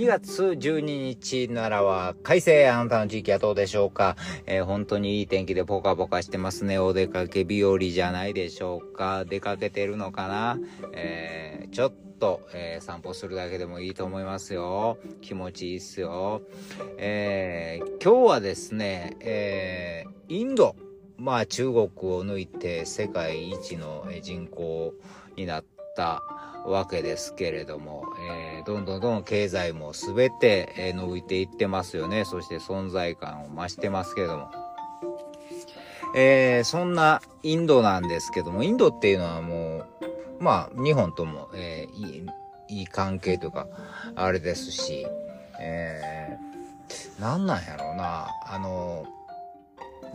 2月12日ならは快晴あなたの地域はどうでしょうか、えー、本当にいい天気でポカポカしてますね。お出かけ日和じゃないでしょうか。出かけてるのかな、えー、ちょっと、えー、散歩するだけでもいいと思いますよ。気持ちいいっすよ。え今日はですね、えインド、まあ中国を抜いて世界一の人口になったわけですけれども、えー、どんどんどん経済も全て、えー、伸びていってますよね。そして存在感を増してますけれども。えー、そんなインドなんですけども、インドっていうのはもう、まあ、日本とも、えー、いい、いい関係というか、あれですし、えー、なんなんやろうな、あの、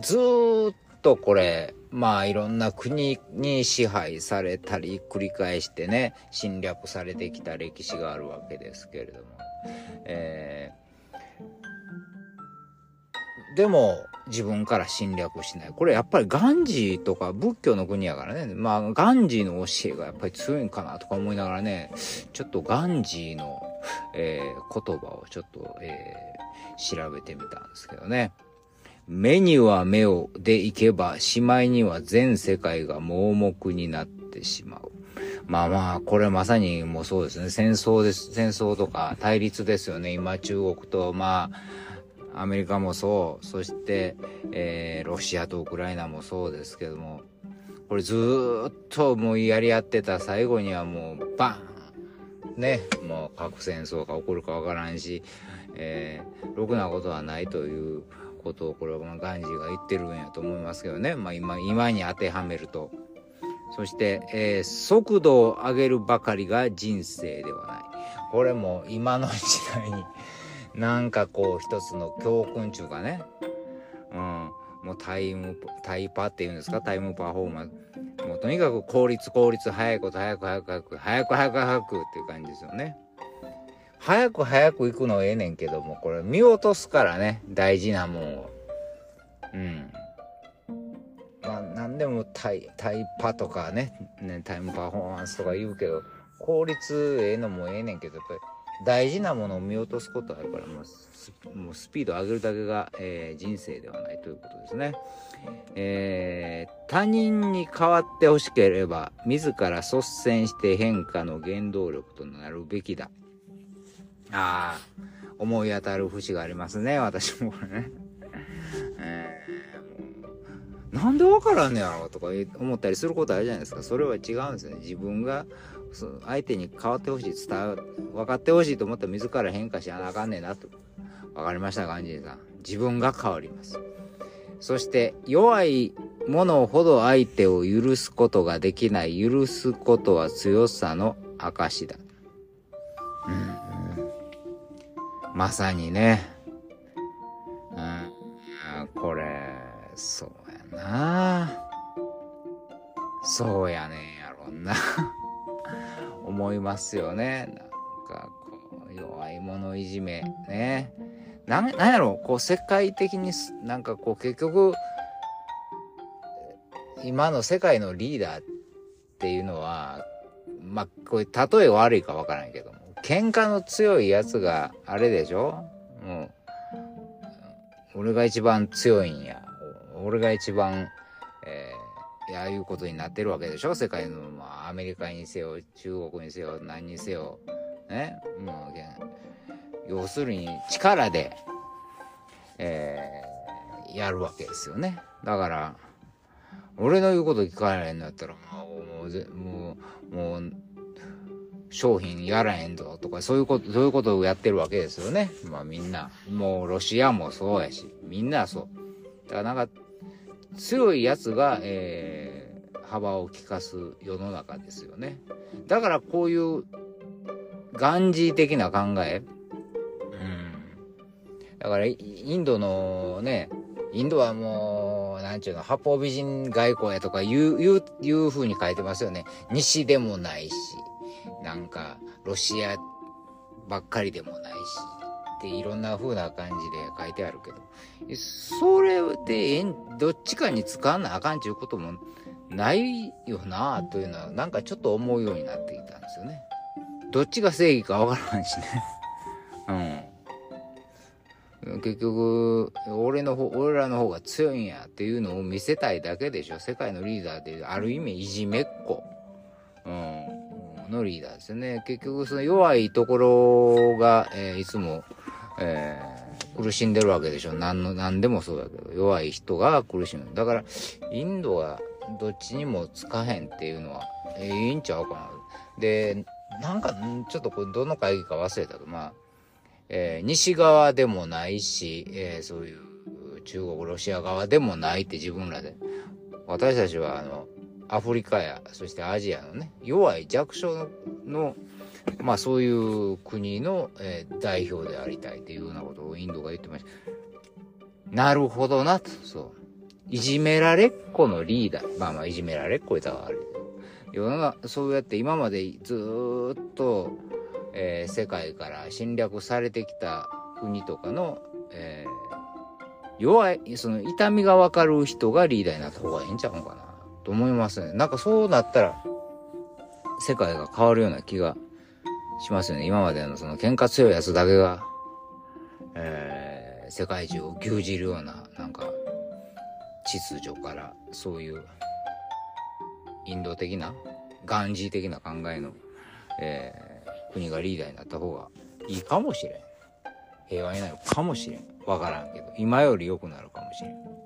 ずーっとこれ、まあいろんな国に支配されたり繰り返してね侵略されてきた歴史があるわけですけれども、えー、でも自分から侵略しない。これやっぱりガンジーとか仏教の国やからね。まあガンジーの教えがやっぱり強いんかなとか思いながらねちょっとガンジーの、えー、言葉をちょっと、えー、調べてみたんですけどね。目には目をでいけば、しまいには全世界が盲目になってしまう。まあまあ、これまさにもうそうですね。戦争です。戦争とか対立ですよね。今中国と、まあ、アメリカもそう。そして、えー、ロシアとウクライナもそうですけども。これずっともうやり合ってた最後にはもうバーンね。もう核戦争が起こるかわからんし、えー、ろくなことはないという、ことをこれはガンジーが言ってるんやと思いますけどね、まあ、今今に当てはめると。そして、えー、速度を上げるばかりが人生ではない。これも今の時代に なんかこう一つの教訓中かね。うん。もうタイムタイパっていうんですか？タイムパフォーマンス。もうとにかく効率効率早いこと早く早く早く早く早く早くっていう感じですよね。早く早く行くのええねんけども、これ見落とすからね、大事なもんを。うん。まあ、なんでもタイ、タイパとかね、ね、タイムパフォーマンスとか言うけど、効率ええのもええねんけど、やっぱり大事なものを見落とすことあるから、もうスもうスピード上げるだけが、えー、人生ではないということですね。えー、他人に変わってほしければ、自ら率先して変化の原動力となるべきだ。ああ、思い当たる節がありますね、私もこれね。え、なんでわからんねやろとか思ったりすることあるじゃないですか。それは違うんですね。自分が相手に変わってほしい、伝わ、分かってほしいと思ったら自ら変化しなあかんねえなと。わかりましたか、アンジーさん。自分が変わります。そして弱いものほど相手を許すことができない。許すことは強さの証だ。うんまさにね。うん、これ、そうやな。そうやねんやろな。思いますよね。なんかこう、弱い者いじめ、ね。ななんやろ？こう、世界的になんかこう、結局、今の世界のリーダーっていうのは、まあ、これ例え悪いかわからないけど、喧嘩の強いやつがあれでしょ？もう、俺が一番強いんや。俺が一番、えー、やあいうことになってるわけでしょ？世界の、まあ、アメリカにせよ、中国にせよ、何にせよ。ね？もう、要するに力で、えー、やるわけですよね。だから、俺の言うこと聞かないんだったら、もう、もう、もう、商品やらへんぞとか、そういうこと、そういうことをやってるわけですよね。まあみんな。もうロシアもそうやし、みんなそう。だからなんか、強いやつが、えー、幅を利かす世の中ですよね。だからこういう、ガンジー的な考え。うん。だから、インドのね、インドはもう、なんちゅうの、八方美人外交やとかいう、いう、いう風に書いてますよね。西でもないし。なんかロシアばっかりでもないしっていろんな風な感じで書いてあるけどそれでどっちかに使わなあかんちゅうこともないよなというのはなんかちょっと思うようになってきたんですよね。どっちが正義かわからんしね。うん。結局、俺の方、俺らの方が強いんやっていうのを見せたいだけでしょ。世界のリーダーってある意味いじめっ子。のリーダーですね。結局、その弱いところが、えー、いつも、えー、苦しんでるわけでしょ。何の、何でもそうだけど、弱い人が苦しむ。だから、インドがどっちにもつかへんっていうのは、えー、いいんちゃうかな。で、なんか、ちょっとこれどの会議か忘れたけど、まあ、えー、西側でもないし、えー、そういう中国、ロシア側でもないって自分らで。私たちは、あの、アフリカや、そしてアジアのね、弱い弱小の、まあそういう国の、えー、代表でありたいというようなことをインドが言ってました。なるほどなと、そう。いじめられっ子のリーダー。まあまあいじめられっ子言ったらあれ世の中、そうやって今までずっと、えー、世界から侵略されてきた国とかの、えー、弱い、その痛みがわかる人がリーダーになった方がいいんちゃうのかなと思いますね。なんかそうなったら、世界が変わるような気がしますよね。今までのその喧嘩強いやつだけが、えー、世界中を牛耳るような、なんか、秩序から、そういう、インド的な、ガンジー的な考えの、えー国がリーダーになった方がいいかもしれん。平和になるかもしれん。わからんけど、今より良くなるかもしれん。